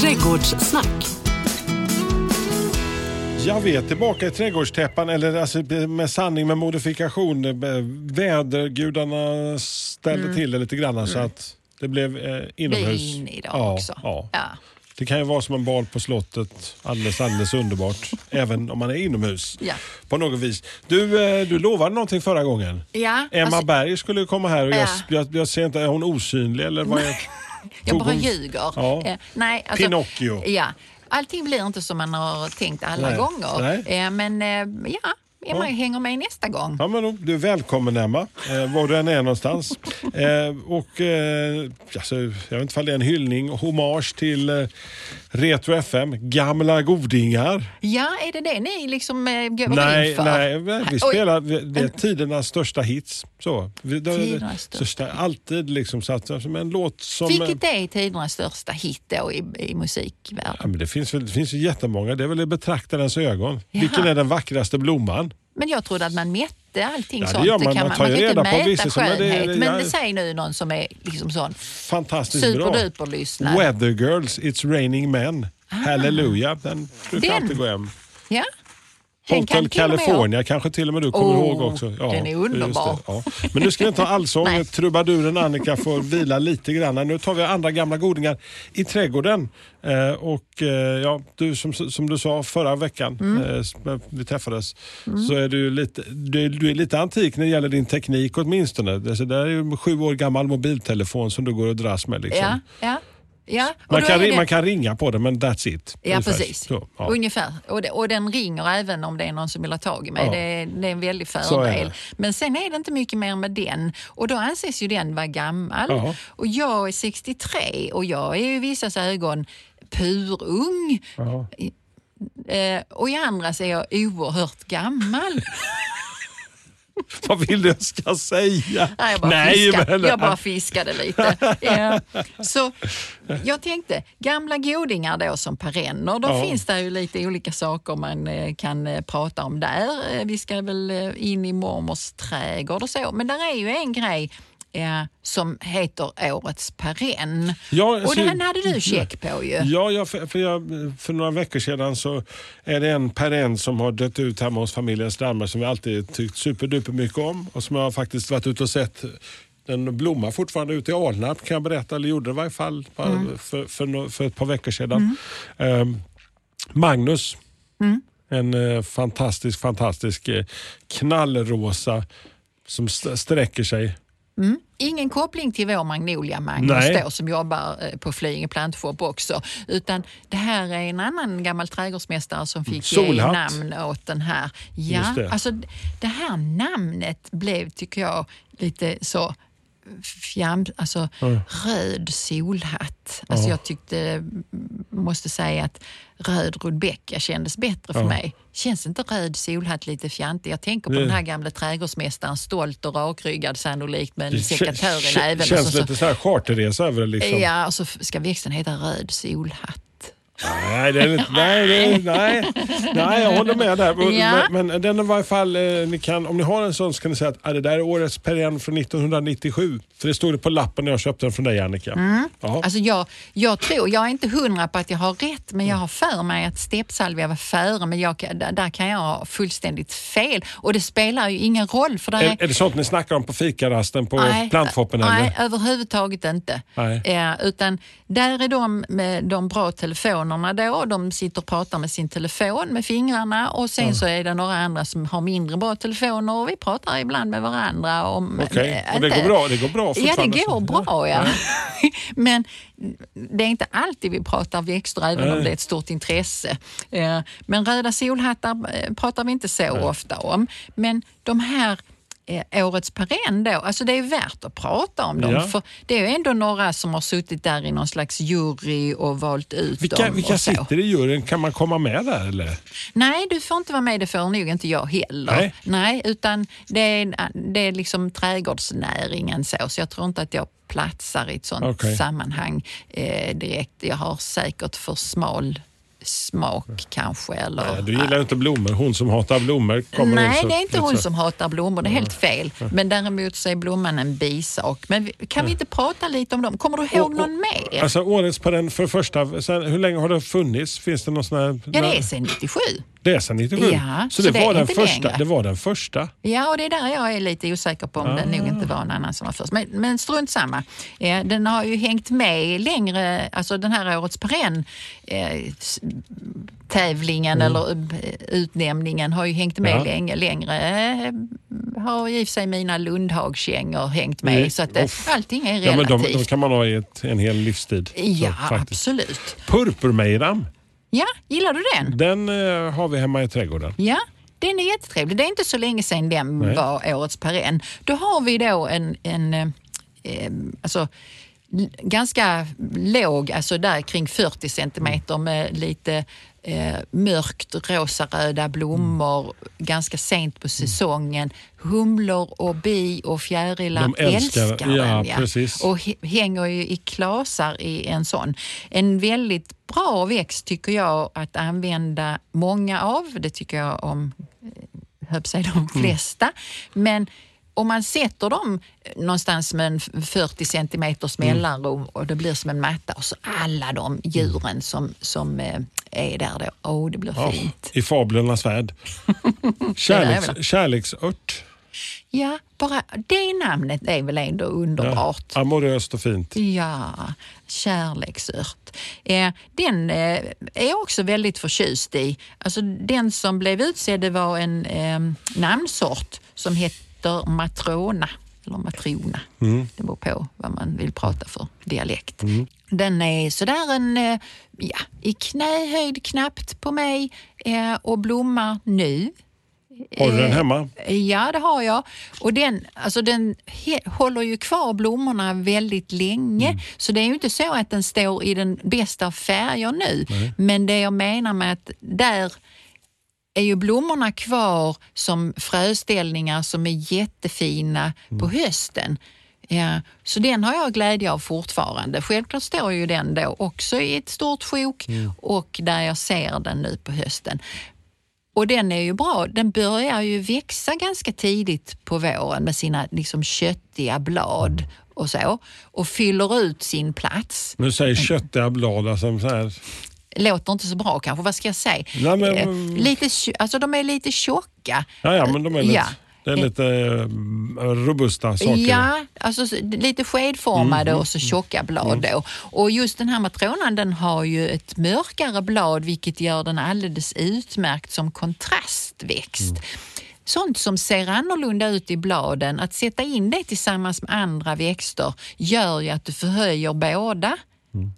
Trädgårdssnack. Jag vet, tillbaka i trädgårdstäppan, eller alltså, med sanning med modifikation. eh, Vädergudarna ställde till det lite grann så att det blev eh, inomhus. Vin idag ja, också. Ja. Ja. Det kan ju vara som en bal på slottet, alldeles, alldeles underbart. även om man är inomhus Ja. på något vis. Du, eh, du lovade någonting förra gången. Ja, Emma alltså, Berg skulle komma här och jag, Ja. jag, jag ser inte, är hon osynlig eller vad jag tog bara hon- ljuger. Ja. Eh, nej, alltså, Pinocchio. Ja. Allting blir inte som man har tänkt alla Nej. gånger. Nej. Eh, men eh, ja, Emma hänger med nästa gång. Ja, men du är välkommen Emma, eh, var du än är någonstans. Eh, och, eh, alltså, jag vet inte om det är en hyllning, hommage till eh, Retro FM, gamla godingar. Ja, är det det ni liksom eh, går Nej, in för? nej, vi Oj. spelar, det är tidernas största hits. Så. Vi- Tidernas största. Alltid liksom att, som en låt som... Vilket är tidernas största hit då i, i musikvärlden? Ja, men det, finns väl, det finns ju jättemånga, det är väl i betraktarens ögon. Jaha. Vilken är den vackraste blomman? Men jag trodde att man mätte allting Ja, det sånt. gör man. kan Man man ju kan inte mäta vissa men det- skönhet. Men ja. det säger nu någon som är liksom sån Fantastiskt superduper-lyssnare. Weather Girls, It's Raining Men. Halleluja, den brukar Ah. Alltid gå hem. Ja. Hotel California kanske till och med du kommer Åh, ihåg också. den är underbar. ja. Men nu ska vi inte ha allsång. Trubaduren Annika får vila lite grann. Nu tar vi andra gamla godingar i trädgården. Eh, och eh, ja, du som, som du sa förra veckan, Mm. eh, vi träffades, så är du, lite, du, du är lite antik när det gäller din teknik åtminstone. Det, så det är ju en sju år gammal mobiltelefon som du går och dras med. Liksom. Ja, ja. Ja, Man, kan, det- man kan ringa på den men that's it. Ja, Ungefär. precis. Så, ja. Ungefär. Och, det, och den ringer även om det är någon som vill ha tag i mig. Ja. Det, är- det är en väldig fördel. Men sen är det inte mycket mer med den. Och då anses ju den vara gammal. Ja. Och jag är 63 och jag är i vissas ögon purung. Ja. Eh, och i andras är jag oerhört gammal. Vad vill du jag ska säga? Nej, jag, bara Nej, fiskade, men- jag bara fiskade lite. Ja. Så jag tänkte, gamla godingar då som perenner, då Ja. finns det ju lite olika saker man eh, kan eh, prata om där. Eh, Vi ska väl in i mormors trädgård och så, men där är ju en grej eh, som heter Årets perenn. Ja, och alltså- den hade du check på ju. Ja, jag, för, för, jag, för några veckor sedan så är det en perenn som har dött ut hemma hos familjen Strandberg som vi alltid tyckt superduper mycket om och som jag har faktiskt varit ute och sett. Den blommar fortfarande ute i Alnarp kan jag berätta, eller gjorde det i varje fall Mm. för, för, för ett par veckor sedan. Ehm, Magnus, Mm. en eh, fantastisk, fantastisk eh, knallrosa som st- sträcker sig Ingen koppling till vår Magnolia Magnus då, som jobbar eh, på Flyinge plantshop också. Utan det här är en annan gammal trädgårdsmästare som fick ge Solhatt. namn åt den här. Ja, det. alltså det här namnet blev, tycker jag, lite så fjam, alltså röd solhatt. Alltså jag tyckte, måste säga att röd rudbecka kändes bättre för Ja. mig. Känns inte röd solhatt lite fjantig? Jag tänker på Det- den här gamla trädgårdsmästaren, stolt och rakryggad sannolikt med sekatör i näven. känns så, lite så här charterresa över det. Liksom. Ja, och så ska växten heta röd solhatt. Nej, det är inte, nej, det är, nej, nej, jag håller med där. Ja. Men, men den är i varje fall, eh, ni kan, om ni har en sån så kan ni säga att ah, det där är årets perenn från 1997. För det stod det på lappen när jag köpte den från dig Annika. Ja. Alltså jag, jag tror, jag är inte hundra på att jag har rätt, men jag har för mig att steppsalvia var före, men jag, där, kan jag ha fullständigt fel. Och det spelar ju ingen roll. För där är, är det sånt ni snackar om på fikarasten på plantfoppen? nej, eller? överhuvudtaget inte. Nej. Eh, utan där är de med de bra telefonerna då. De sitter och pratar med sin telefon med fingrarna och sen så är det några andra som har mindre bra telefoner och vi pratar ibland med varandra. Om, Okej, eh, och det går bra? Det går bra Ja, det går bra. Ja. Men det är inte alltid vi pratar växter, även om Nej. det är ett stort intresse. Men röda solhattar eh, pratar vi inte så ofta om. Men de här årets perenn då, alltså det är värt att prata om dem. Ja. För det är ändå några som har suttit där i någon slags jury och valt ut Vilka, dem. vilka sitter i juryn? Kan man komma med där eller? Nej, du får inte vara med. Det får nog inte jag heller. Nej. utan det är, det är liksom trädgårdsnäringen så. Så jag tror inte att jag platsar i ett sånt Okej. sammanhang eh, direkt. Jag har säkert för smal smak kanske. Eller, Nej, du gillar inte blommor. Hon som hatar blommor kommer Nej, det är inte hon så- som hatar blommor. Det är helt fel. Men däremot så är blomman en bisak. Men kan vi inte prata lite om dem? Kommer du ihåg Och- och- någon mer? Alltså årets perenn, för det första, sen, hur länge har det funnits? Finns det någon sån här... ja, det är sedan 97. Det är sedan 97? Ja, så, så det, det var den första, längre. det var den första? Ja, och det är där jag är lite osäker på om det nog inte var en annan som var först. Men, men strunt samma. Eh, den har ju hängt med längre, alltså den här årets perenn eh, tävlingen eller eh, utnämningen har ju hängt med Mm. Ja. länge. Längre eh, har i och för sig mina Lundhagskängor hängt med. Mm. Så att eh, Uff. allting är Ja, men de, relativt. de kan man ha i ett, en hel livstid. Ja, Så, absolut. Purpurmejram, Ja, gillar du den? den eh, har vi hemma i trädgården. Ja, den är jättetrevlig. Det är inte så länge sedan den Nej. var årets perenn. Då har vi då en, en eh, eh, alltså, ganska låg, alltså där kring 40 centimeter med lite eh, mörkt rosaröda blommor ganska sent på säsongen. Humlor och bi och fjärilar De älskar- älskar, ja, den. precis. Och h- hänger ju i klasar i en sån. En väldigt bra växt tycker jag att använda många av. Det tycker jag om eh, höll säga de flesta. Men om man sätter dem någonstans med en 40 centimeters mellanrum och det blir som en matta och så alla de djuren som, som eh, är där då. Åh, det blir Ja, fint. I fablernas värld. Kärleks, kärleksört. Ja, bara det namnet är väl ändå underbart. Amoröst och fint. Ja, kärleksört. Eh, den eh, är jag också väldigt förtjust i. Alltså, den som blev utsedd var en eh, namnsort som heter matrona. Eller matrona. Det beror på vad man vill prata för dialekt. Den är sådär en, eh, ja, i knähöjd knappt på mig eh, och blommar nu. Har du den Eh, hemma? Ja, det har jag. Och den, alltså den håller ju kvar blommorna väldigt länge. Mm. Så det är ju inte så att den står i den bästa av färger nu. Men det jag menar med att där är ju blommorna kvar som fröställningar som är jättefina Mm. på hösten. Ja, så den har jag glädje av fortfarande. Självklart står ju den då också i ett stort sjok Mm. och där jag ser den nu på hösten. Och den är ju bra. Den börjar ju växa ganska tidigt på våren med sina liksom köttiga blad och så och fyller ut sin plats. Nu säger köttiga blad, alltså så här. Låter inte så bra kanske, vad ska jag säga? Nej, men- Eh, lite, alltså de är lite tjocka. Ja, ja, men de är lite, Ja. Det är lite eh, robusta saker. Ja, alltså lite skedformade och så tjocka blad då. Och just den här matronan den har ju ett mörkare blad vilket gör den alldeles utmärkt som kontrastväxt. Sånt som ser annorlunda ut i bladen, att sätta in det tillsammans med andra växter gör ju att du förhöjer båda.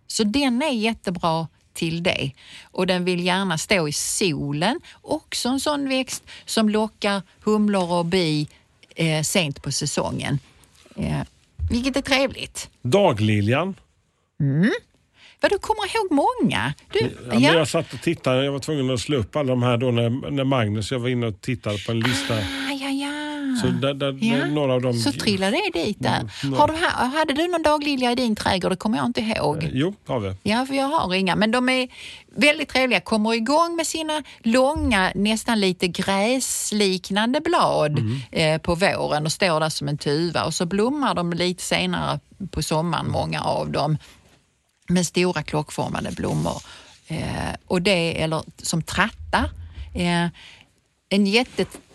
Så den är jättebra till det. Och den vill gärna stå i solen. Också en sån växt som lockar humlor och bi eh, sent på säsongen. Eh, vilket är trevligt. Dagliljan. Vad du kommer ihåg många. Du, Ja, men Jag satt och tittade, jag var tvungen att slå upp alla de här då när, när Magnus, jag var inne och tittade på en lista. Ja, ja. Så där, där, Ja, några av dem... Så trillade det dit där. Mm, Har du, ha- hade du någon daglilja i din trädgård? Det kommer jag inte ihåg. Eh, Jo, har vi. Ja, för jag har inga, men de är väldigt trevliga. Kommer igång med sina långa, nästan lite gräsliknande blad eh, på våren och står där som en tuva och så blommar de lite senare på sommaren, många av dem, med stora klockformade blommor. Eh, och det, eller som trattar. Eh, en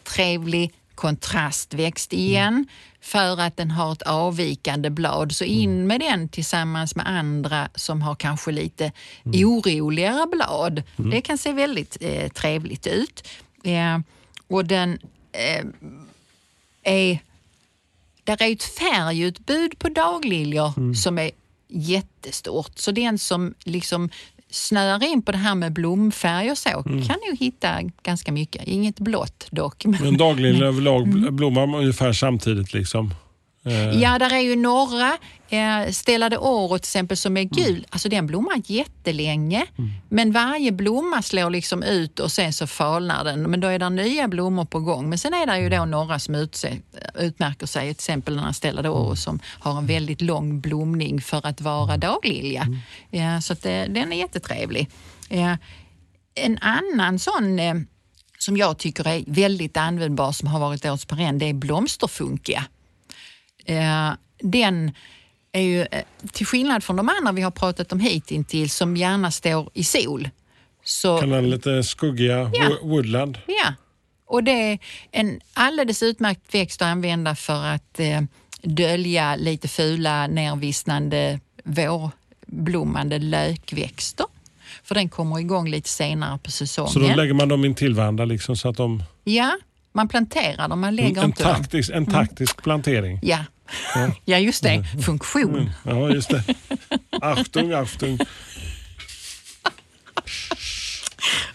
jättetrevlig kontrastväxt igen för att den har ett avvikande blad. Så in med den tillsammans med andra som har kanske lite oroligare blad. Det kan se väldigt eh, trevligt ut. Eh, och den eh, är... Där är ett färgutbud på dagliljor som är jättestort. Så den som liksom snöar in på det här med blomfärg och så kan ju hitta ganska mycket. Inget blått dock. Men, Men dagliljan överlag bl- blommar ungefär samtidigt liksom. Eh, Ja, där är ju några. Eh, Stella de Oro till exempel som är gul. Alltså den blommar jättelänge. Men varje blomma slår liksom ut och sen så falnar den. Men då är det nya blommor på gång. Men sen är det ju då några som utse, utmärker sig. Till exempel den här Stella de Oro som har en väldigt lång blomning för att vara daglilja. Ja, så det, den är jättetrevlig. Ja, en annan sån eh, som jag tycker är väldigt användbar som har varit årets perenn, det är blomsterfunkia. Eh, den är ju, eh, till skillnad från de andra vi har pratat om hittills, som gärna står i sol. Så, Kan den lite skuggiga Ja. wo- woodland. Ja, och det är en alldeles utmärkt växt att använda för att eh, dölja lite fula nervissnande vårblommande lökväxter. För den kommer igång lite senare på säsongen. Så då lägger man dem in till varandra liksom, så att de... Ja, man planterar dem, man lägger En inte dem. taktisk, en taktisk plantering. Ja. Ja, just det. Funktion. Ja, just det. Achtung, achtung.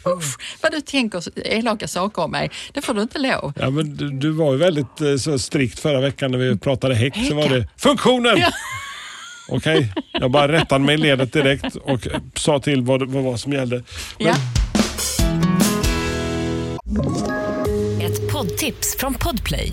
Usch, vad du tänker elaka saker om mig. Det får du inte lov. Ja, men du, du var ju väldigt eh, så strikt förra veckan när vi pratade häck. Så var det funktionen! Ja. Okej, jag bara rättade mig i ledet direkt och sa till vad, det- vad, vad som gällde. Men, Ja. Ett poddtips från Podplay.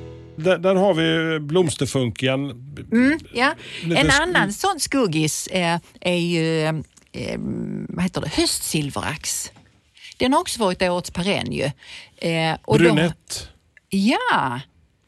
Där, där har vi blomsterfunkian. Ja. Lite En sk- annan sån skuggis eh, är ju eh, vad heter det? höstsilverax. Den har också varit årets perenn. Eh, Brunett. Ja,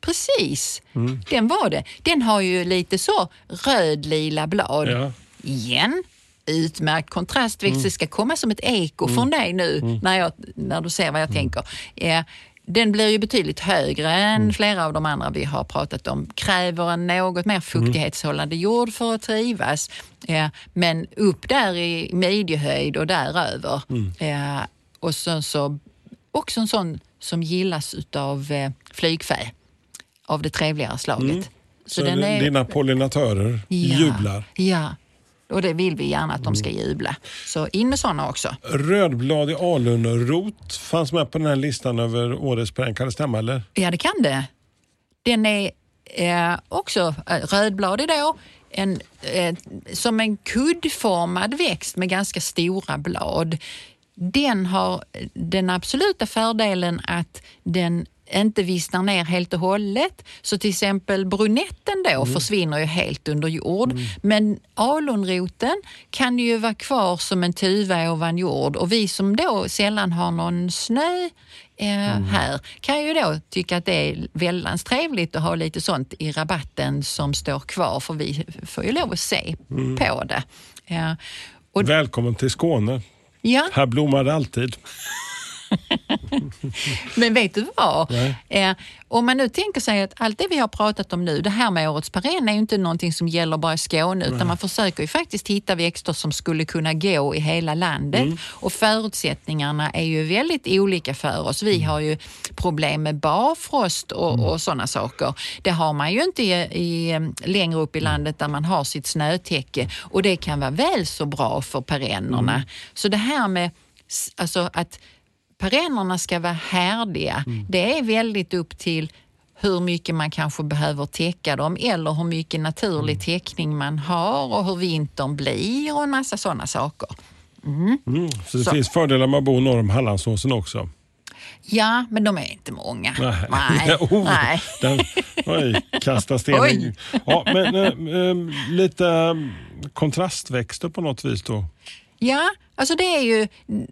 precis. Den var det. Den har ju lite så röd-lila blad. Ja. Igen. Utmärkt kontrastväxt. Det ska komma som ett eko från dig nu när, jag, när du ser vad jag tänker. Eh, den blir ju betydligt högre än flera av de andra vi har pratat om. Kräver en något mer fuktighetshållande jord för att trivas. Eh, men upp där i midjehöjd och däröver. Eh, och sen så också en sån som gillas utav eh, flygfä av det trevligare slaget. Så dina pollinatörer ja, jublar. Ja, och det vill vi gärna att de ska jubla. Så in med såna också. Rödbladig alunrot fanns med på den här listan över årets perenn. Kan det stämma eller? Ja, det kan det. Den är eh, också eh, rödbladig då. En, eh, som en kuddformad växt med ganska stora blad. Den har den absoluta fördelen att den inte vissnar ner helt och hållet. Så till exempel brunetten då försvinner ju helt under jord. Men alunroten kan ju vara kvar som en tuva ovan jord och vi som då sällan har någon snö eh, här kan ju då tycka att det är väldans trevligt att ha lite sånt i rabatten som står kvar för vi får ju lov att se på det. Ja. Och, Välkommen till Skåne. ja, Här blommar det alltid. men vet du vad? Eh, om man nu tänker sig att allt det vi har pratat om nu, det här med årets perenn är ju inte någonting som gäller bara i Skåne utan man försöker ju faktiskt hitta växter som skulle kunna gå i hela landet Mm. och förutsättningarna är ju väldigt olika för oss. Vi har ju problem med barfrost och, Mm. och sådana saker. Det har man ju inte i, i, eh, längre upp i Mm. landet där man har sitt snötäcke och det kan vara väl så bra för perennerna. Mm. Så det här med alltså att perennerna ska vara härdiga. Det är väldigt upp till hur mycket man kanske behöver täcka dem eller hur mycket naturlig täckning man har och hur vintern blir och en massa sådana saker. Mm. Så det Så. finns fördelar med att bo norr om Hallandsåsen också. Ja, men de är inte många. Nej. Nej. oh, Nej. Den, oj, kasta sten. Oj. Ja, men, eh, eh, lite eh, kontrastväxter på något vis då. Ja, alltså det är ju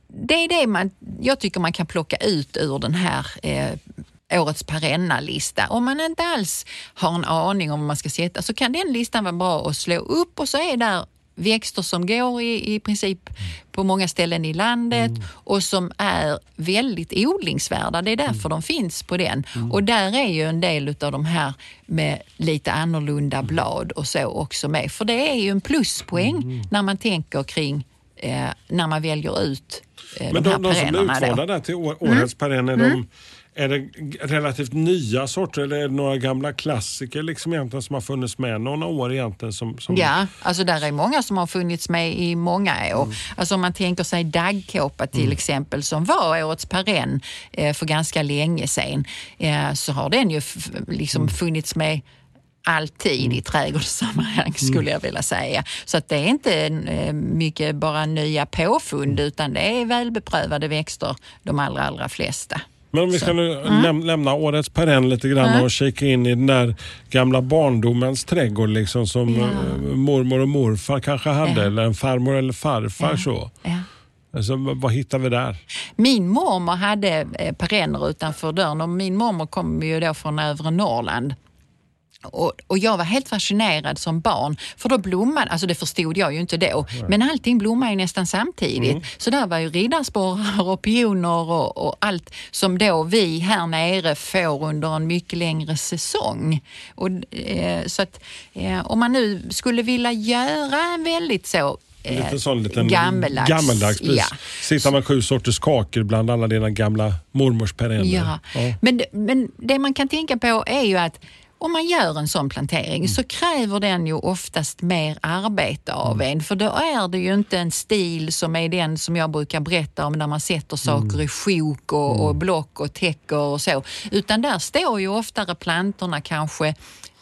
det, är det man, jag tycker man kan plocka ut ur den här eh, årets perenna-lista. Om man inte alls har en aning om vad man ska sätta så kan den listan vara bra att slå upp och så är där växter som går i, i princip på många ställen i landet och som är väldigt odlingsvärda. Det är därför de finns på den. Och där är ju en del av de här med lite annorlunda blad och så också med. För det är ju en pluspoäng när man tänker kring eh, när man väljer ut eh, Men de här de, de som är utvalda där till å- årets perenn, är, de, är det relativt nya sorter eller är det några gamla klassiker liksom egentligen som har funnits med några år egentligen? Som, som... Ja, alltså där är många som har funnits med i många år. Mm. Alltså om man tänker sig daggkåpa till mm. exempel som var årets perenn eh, för ganska länge sedan eh, så har den ju liksom mm. funnits med alltid mm. i trädgårdssammanhang skulle mm. jag vilja säga. Så att det är inte eh, mycket bara nya påfund mm. utan det är välbeprövade växter de allra, allra flesta. Men om vi ska nu mm. läm lämna årets perenn lite grann mm. och kika in i den där gamla barndomens trädgård liksom som ja. Eh, mormor och morfar kanske hade ja. eller en farmor eller farfar. så. Alltså, vad hittar vi där? Min mormor hade eh, perenner utanför dörren och min mormor kom ju då från övre Norrland. Och, och, jag var helt fascinerad som barn, för då blommade, alltså det förstod jag ju inte då, Nej. men allting blommade ju nästan samtidigt. Mm. Så där var ju riddarsporrar och pioner och, och, allt som då vi här nere får under en mycket längre säsong. Och, eh, så att eh, om man nu skulle vilja göra en väldigt så Lite sån liten gammeldags. gammeldags ja. Sitta med sju sorters kakor bland alla dina gamla mormors perenner. Ja. ja. Men, men det man kan tänka på är ju att om man gör en sån plantering mm. så kräver den ju oftast mer arbete av mm. en. För då är det ju inte en stil som är den som jag brukar berätta om när man sätter saker mm. i sjok och, och, mm. block och täcker och så. Utan där står ju oftare plantorna kanske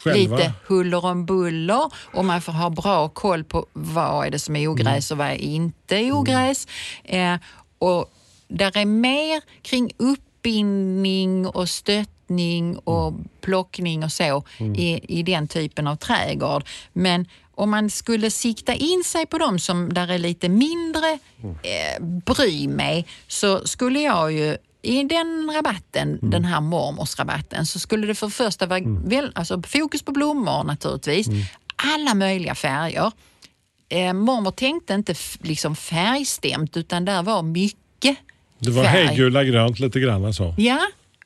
Själva. lite huller om buller och man får ha bra koll på vad är det som är ogräs mm. och vad är inte mm. ogräs. Eh, och där är mer kring uppbindning och stöttning plantning och mm. plockning och så mm. i, i den typen av trädgård. Men om man skulle sikta in sig på de som där är lite mindre mm. eh, bry mig så skulle jag ju i den rabatten, mm. den här mormorsrabatten, så skulle det för första vara mm. väl, alltså fokus på blommor naturligtvis. Mm. Alla möjliga färger. Eh, mormor tänkte inte liksom färgstämt utan där var mycket Det var hejgula grönt lite grann alltså? Ja,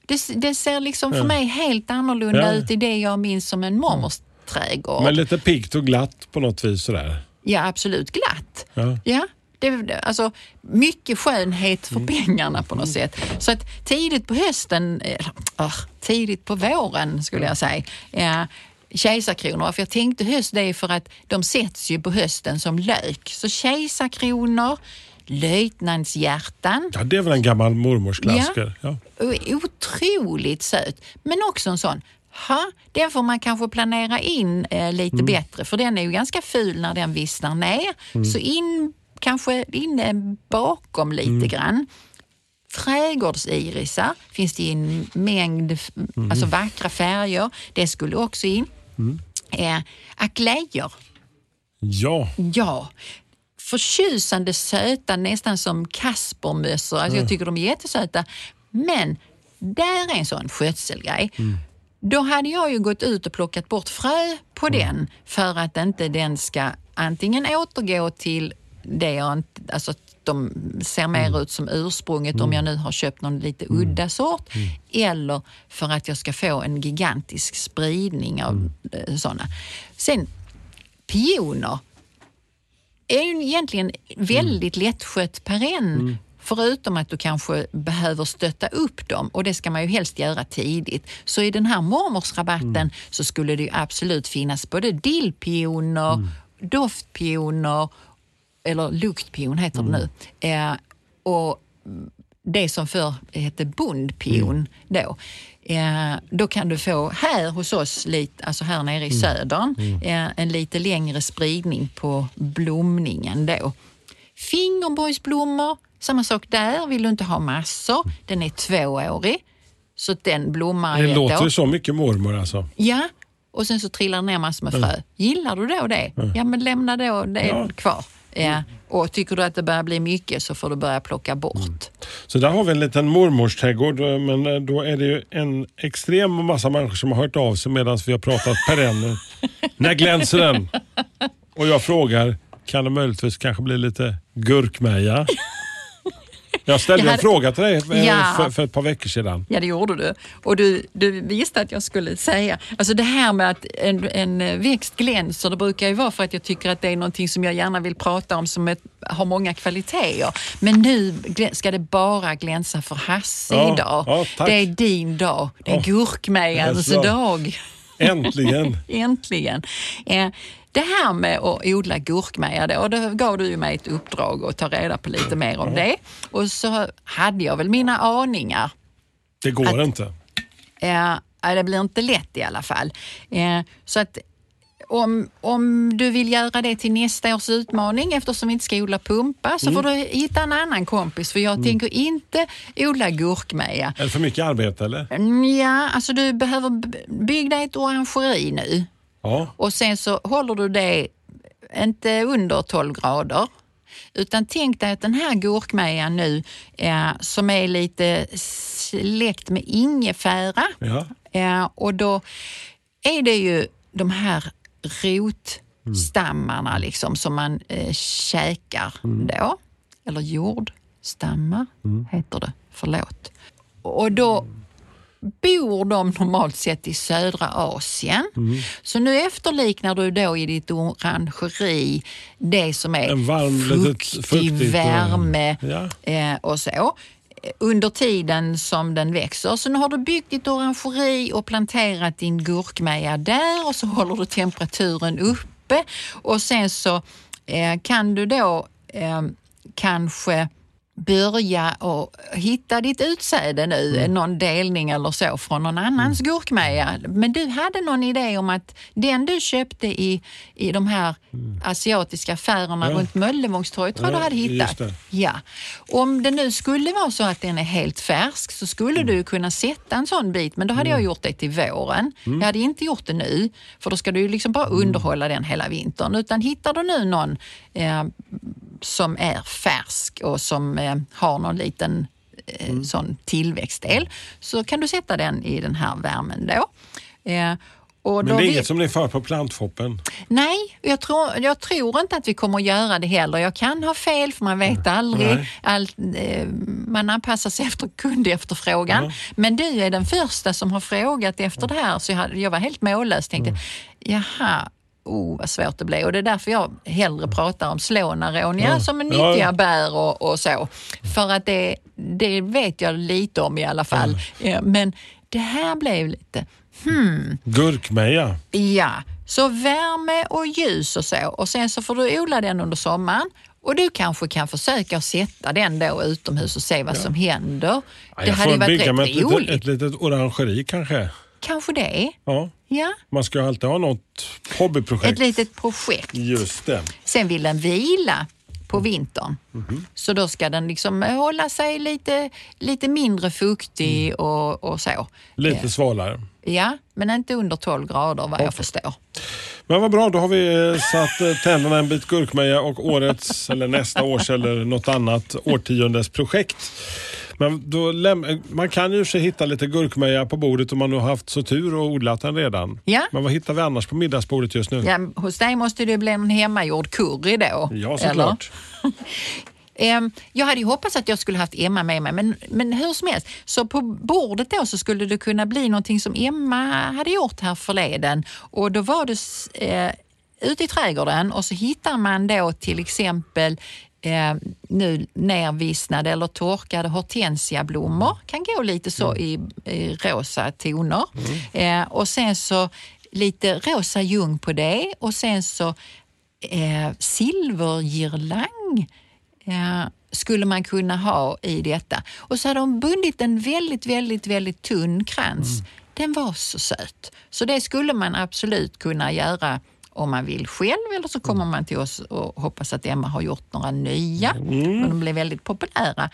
det, det ser liksom för mig helt annorlunda ut i det jag minns som en mormors trädgård. Men lite piggt och glatt på något vis sådär? Ja, absolut glatt. Ja. ja. Det, alltså, mycket skönhet för mm. pengarna på något sätt. Så att tidigt på hösten, äh, tidigt på våren skulle jag säga, äh, kejsarkronor. För jag tänkte höst, det är för att de sätts ju på hösten som lök. Så kejsarkronor, löjtnantshjärtan. Ja, det är väl en gammal mormors klassiker. Ja. ja. Otroligt söt. Men också en sån Ha, den får man kanske planera in eh, lite mm. bättre för den är ju ganska ful när den vissnar ner. Mm. Så in, kanske inne bakom lite mm. grann. Trädgårdsirisar finns det i en mängd mm. alltså vackra färger. Det skulle också in. Mm. Eh, aklejor. Ja. Ja, förtjusande söta, nästan som kaspermössor. Alltså, Jag tycker de är jättesöta. Men där är en sån skötselgrej. Mm. Då hade jag ju gått ut och plockat bort frö på mm. den för att inte den ska antingen återgå till det jag inte, alltså de ser mer mm. ut som ursprunget mm. om jag nu har köpt någon lite mm. udda sort mm. eller för att jag ska få en gigantisk spridning av mm. sådana. Sen pioner är ju egentligen väldigt mm. lättskött perenn. Mm. Förutom att du kanske behöver stötta upp dem och det ska man ju helst göra tidigt. Så i den här mormorsrabatten mm. så skulle det ju absolut finnas både dillpioner, mm. doftpioner eller luktpion heter det nu. Mm. Eh, och det som förr hette bondpion mm. då. Eh, då kan du få här hos oss, lite, alltså här nere i mm. södern, mm. Eh, en lite längre spridning på blomningen då. Fingerborgsblommor, samma sak där. Vill du inte ha massor, den är tvåårig. Så den blommar Det låter år. så mycket mormor alltså. Ja, och sen så trillar det ner massor med frö. Mm. Gillar du då det? Mm. Ja, men lämna då det ja. kvar. Ja. Och tycker du att det börjar bli mycket så får du börja plocka bort. Mm. Så där har vi en liten mormorsträdgård men eh, då är det ju en extrem massa människor som har hört av sig medan vi har pratat perenner. När glänser den? Och jag frågar, kan det möjligtvis kanske bli lite gurkmeja? Jag ställde Jag en fråga till dig eh, Ja. för, för ett par veckor sedan. Ja, det gjorde du. Och du, du visste att jag skulle säga... Alltså det här med att en, en växt glänser, det brukar ju vara för att jag tycker att det är någonting som jag gärna vill prata om som ett, har många kvaliteter. Men nu ska det bara glänsa för Hasse Ja, idag. ja, det är din dag. Det är Ja. gurkmejans dag. Äntligen! Äntligen. Eh, det här med att odla gurkmeja då, då gav du ju mig ett uppdrag att ta reda på lite mer om det. Och så hade jag väl mina aningar. Det går inte. Eh, ja, det blir inte lätt i alla fall. Eh, så att om, om du vill göra det till nästa års utmaning eftersom vi inte ska odla pumpa så får du hitta en annan kompis för jag tänker inte odla gurkmeja. Är det för mycket arbete eller? Mm, Ja, alltså du behöver bygga ett orangeri nu Ja. och sen så håller du det inte under 12 grader. Utan tänk dig att den här gurkmejan nu eh, som är lite släkt med ingefära ja. eh, och då är det ju de här rotstammarna liksom som man eh, käkar då. Eller jordstammar heter det, förlåt. Och då bor de normalt sett i södra Asien. Så nu efterliknar du då i ditt orangeri det som är En varm, fuktig fuktigt och- värme Ja. eh, och så eh, under tiden som den växer. Så nu har du byggt ditt orangeri och planterat din gurkmeja där och så håller du temperaturen uppe och sen så eh, kan du då eh, kanske börja och hitta ditt utsäde nu, någon delning eller så från någon annans gurkmeja. Men du hade någon idé om att den du köpte i, i de här asiatiska affärerna Ja. runt Möllevångstorget tror jag Ja, du hade hittat. Ja. Om det nu skulle vara så att den är helt färsk så skulle Mm. du kunna sätta en sån bit, men då hade jag gjort det till våren. Mm. Jag hade inte gjort det nu, för då ska du liksom bara underhålla den hela vintern. Utan hittar du nu någon eh, som är färsk och som eh, har någon liten eh, Mm. sån tillväxtdel så kan du sätta den i den här värmen då. Eh, och Men det är vet- inget som ni för på plantfoppen? Nej, jag tror, jag tror inte att vi kommer att göra det heller. Jag kan ha fel för man vet aldrig. Nej. Allt, eh, man anpassar sig efter kundefterfrågan. Men du är den första som har frågat efter det här så jag, jag var helt mållös. Tänkte, jaha, oh, vad svårt det blev. Och det är därför jag hellre pratar om slånaronia Ja. som är Ja, nyttiga ja. bär och, och så. För att det, det vet jag lite om i alla fall. Ja, men det här blev lite Gurkmeja? Ja, så värme och ljus och så. Och sen så får du odla den under sommaren. Och du kanske kan försöka sätta den då utomhus och se vad som händer. Ja, det hade ju varit rätt ett roligt. litet, ett litet orangeri kanske. Kanske det. Ja. Ja, Man ska ju alltid ha något hobbyprojekt. ett litet projekt. Just det. Sen vill den vila på vintern. Mhm. Så då ska den liksom hålla sig lite, lite mindre fuktig Mm. och, och så. Lite svalare. Ja, men inte under 12 grader vad jag förstår. Men vad bra, då har vi eh, satt eh, tänderna en bit gurkmeja och årets, eller nästa års eller något annat årtiondes projekt. Men då man kan ju sig hitta lite gurkmeja på bordet om man har haft så tur och odlat den redan. Ja. Men vad hittar vi annars på middagsbordet just nu? Ja, hos dig måste det bli en hemmagjord curry då. Ja, såklart. Ehm, Jag hade ju hoppats att jag skulle haft Emma med mig, men, men hur som helst. Så på bordet då så skulle det kunna bli någonting som Emma hade gjort här förleden. Och då var det eh, ute i trädgården och så hittar man då till exempel eh, nu nervissnade eller torkade hortensiablommor. Kan gå lite så i, i rosa toner. Eh, och sen så lite rosa ljung på det och sen så eh, silvergirlang eh, skulle man kunna ha i detta. Och så hade de bundit en väldigt, väldigt, väldigt tunn krans. Den var så söt. Så det skulle man absolut kunna göra om man vill själv eller så kommer man till oss och hoppas att Emma har gjort några nya. Men de blev väldigt populära.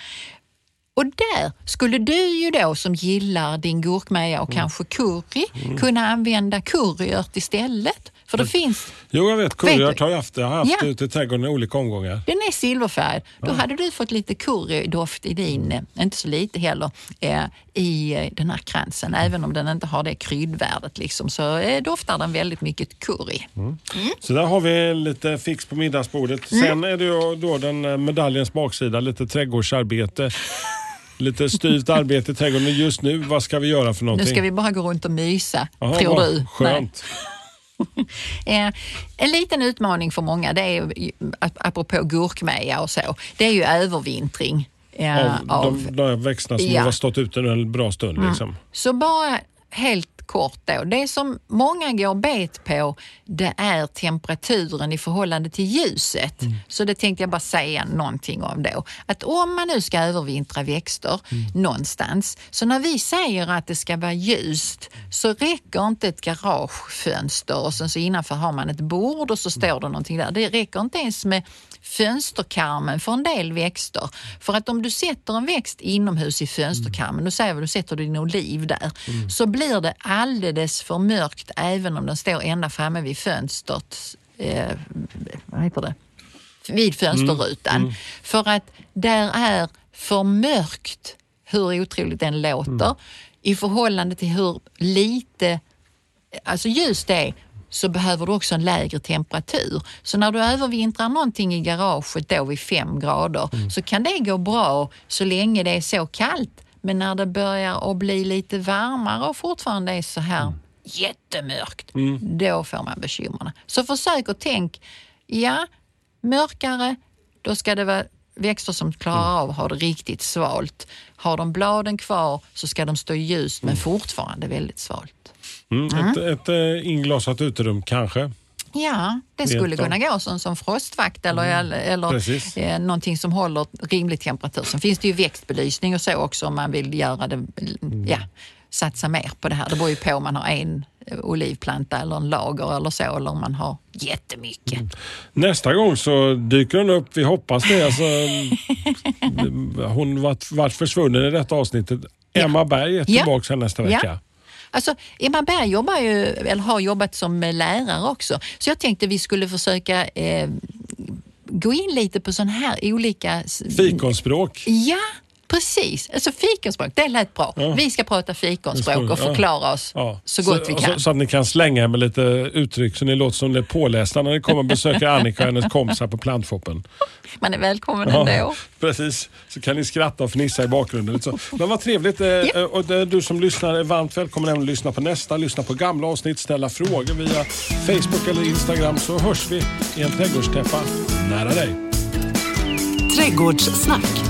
Och där skulle du ju då som gillar din gurkmeja och kanske curry kunna använda curryört istället. För det finns, Jo, jag vet. Curryört har jag haft, jag har haft Ja. ute i trädgården i olika omgångar. den är silverfärgad. Då hade du fått lite currydoft i din, eh, inte så lite heller, eh, i eh, den här kransen. Även om den inte har det kryddvärdet liksom, så eh, doftar den väldigt mycket curry. Så där har vi lite fix på middagsbordet. Mm. Sen är det ju då den eh, medaljens baksida, lite trädgårdsarbete. Lite styvt arbete i trädgården. Just nu, vad ska vi göra för Nu någonting? ska vi bara gå runt och mysa, Jaha, tror du? Skönt. Eh, en liten utmaning för många, det är apropå gurkmeja och så, det är ju övervintring. eh, Av, de, de växterna som Ja. har stått ute nu en bra stund. Liksom. Så bara helt kort då. Det som många går bet på det är temperaturen i förhållande till ljuset. Så det tänkte jag bara säga någonting om då. Att om man nu ska övervintra växter någonstans, så när vi säger att det ska vara ljust så räcker inte ett garagefönster och sen så innanför har man ett bord och så står det någonting där. Det räcker inte ens med fönsterkarmen för en del växter. För att om du sätter en växt inomhus i fönsterkarmen, nu säger vi du sätter din oliv där, så blir det alldeles för mörkt även om den står ända framme vid fönstret. Eh, vad heter det? Vid fönsterrutan. För att där är för mörkt, hur otroligt den låter, i förhållande till hur lite alltså ljus det är, så behöver du också en lägre temperatur. Så när du övervintrar någonting i garaget då vid fem grader så kan det gå bra så länge det är så kallt. Men när det börjar att bli lite varmare och fortfarande är så här jättemörkt, då får man bekymmer. Så försök att tänk, ja, mörkare, då ska det vara växter som klarar av att ha det riktigt svalt. Har de bladen kvar så ska de stå i ljus men fortfarande väldigt svalt. Mm. Ett, ett eh, inglasat uterum kanske. Ja, det skulle kunna gå som, som frostvakt eller, eller Precis. eh, någonting som håller rimlig temperatur. Sen finns det ju växtbelysning och så också om man vill göra det, ja, satsa mer på det här. Det beror ju på om man har en eh, olivplanta eller en lager eller så eller om man har jättemycket. Nästa gång så dyker hon upp, vi hoppas det. Alltså, hon var varit försvunnen i detta avsnittet. Emma Berg är Ja. tillbaka här nästa vecka. Ja. Alltså, Emma Berg jobbar ju, eller har jobbat som lärare också, så jag tänkte vi skulle försöka eh, gå in lite på sådana här olika... Fikonspråk. Ja, precis. Alltså fikonspråk, det lät bra. Vi ska prata fikonspråk och Ja. förklara oss Ja. så gott vi och kan. Så, så att ni kan slänga med lite uttryck så ni låter som ni är pålästa när ni kommer och besöker Annika och hennes kompisar på plantshoppen. Man är välkommen ändå. precis. Så kan ni skratta och fnissa i bakgrunden. Så. Men vad trevligt. eh, Och det- du som lyssnar är varmt välkommen även att lyssna på nästa. Lyssna på gamla avsnitt, ställa frågor via Facebook eller Instagram så hörs vi i en trädgårdstäppa nära dig. Trädgårdssnack.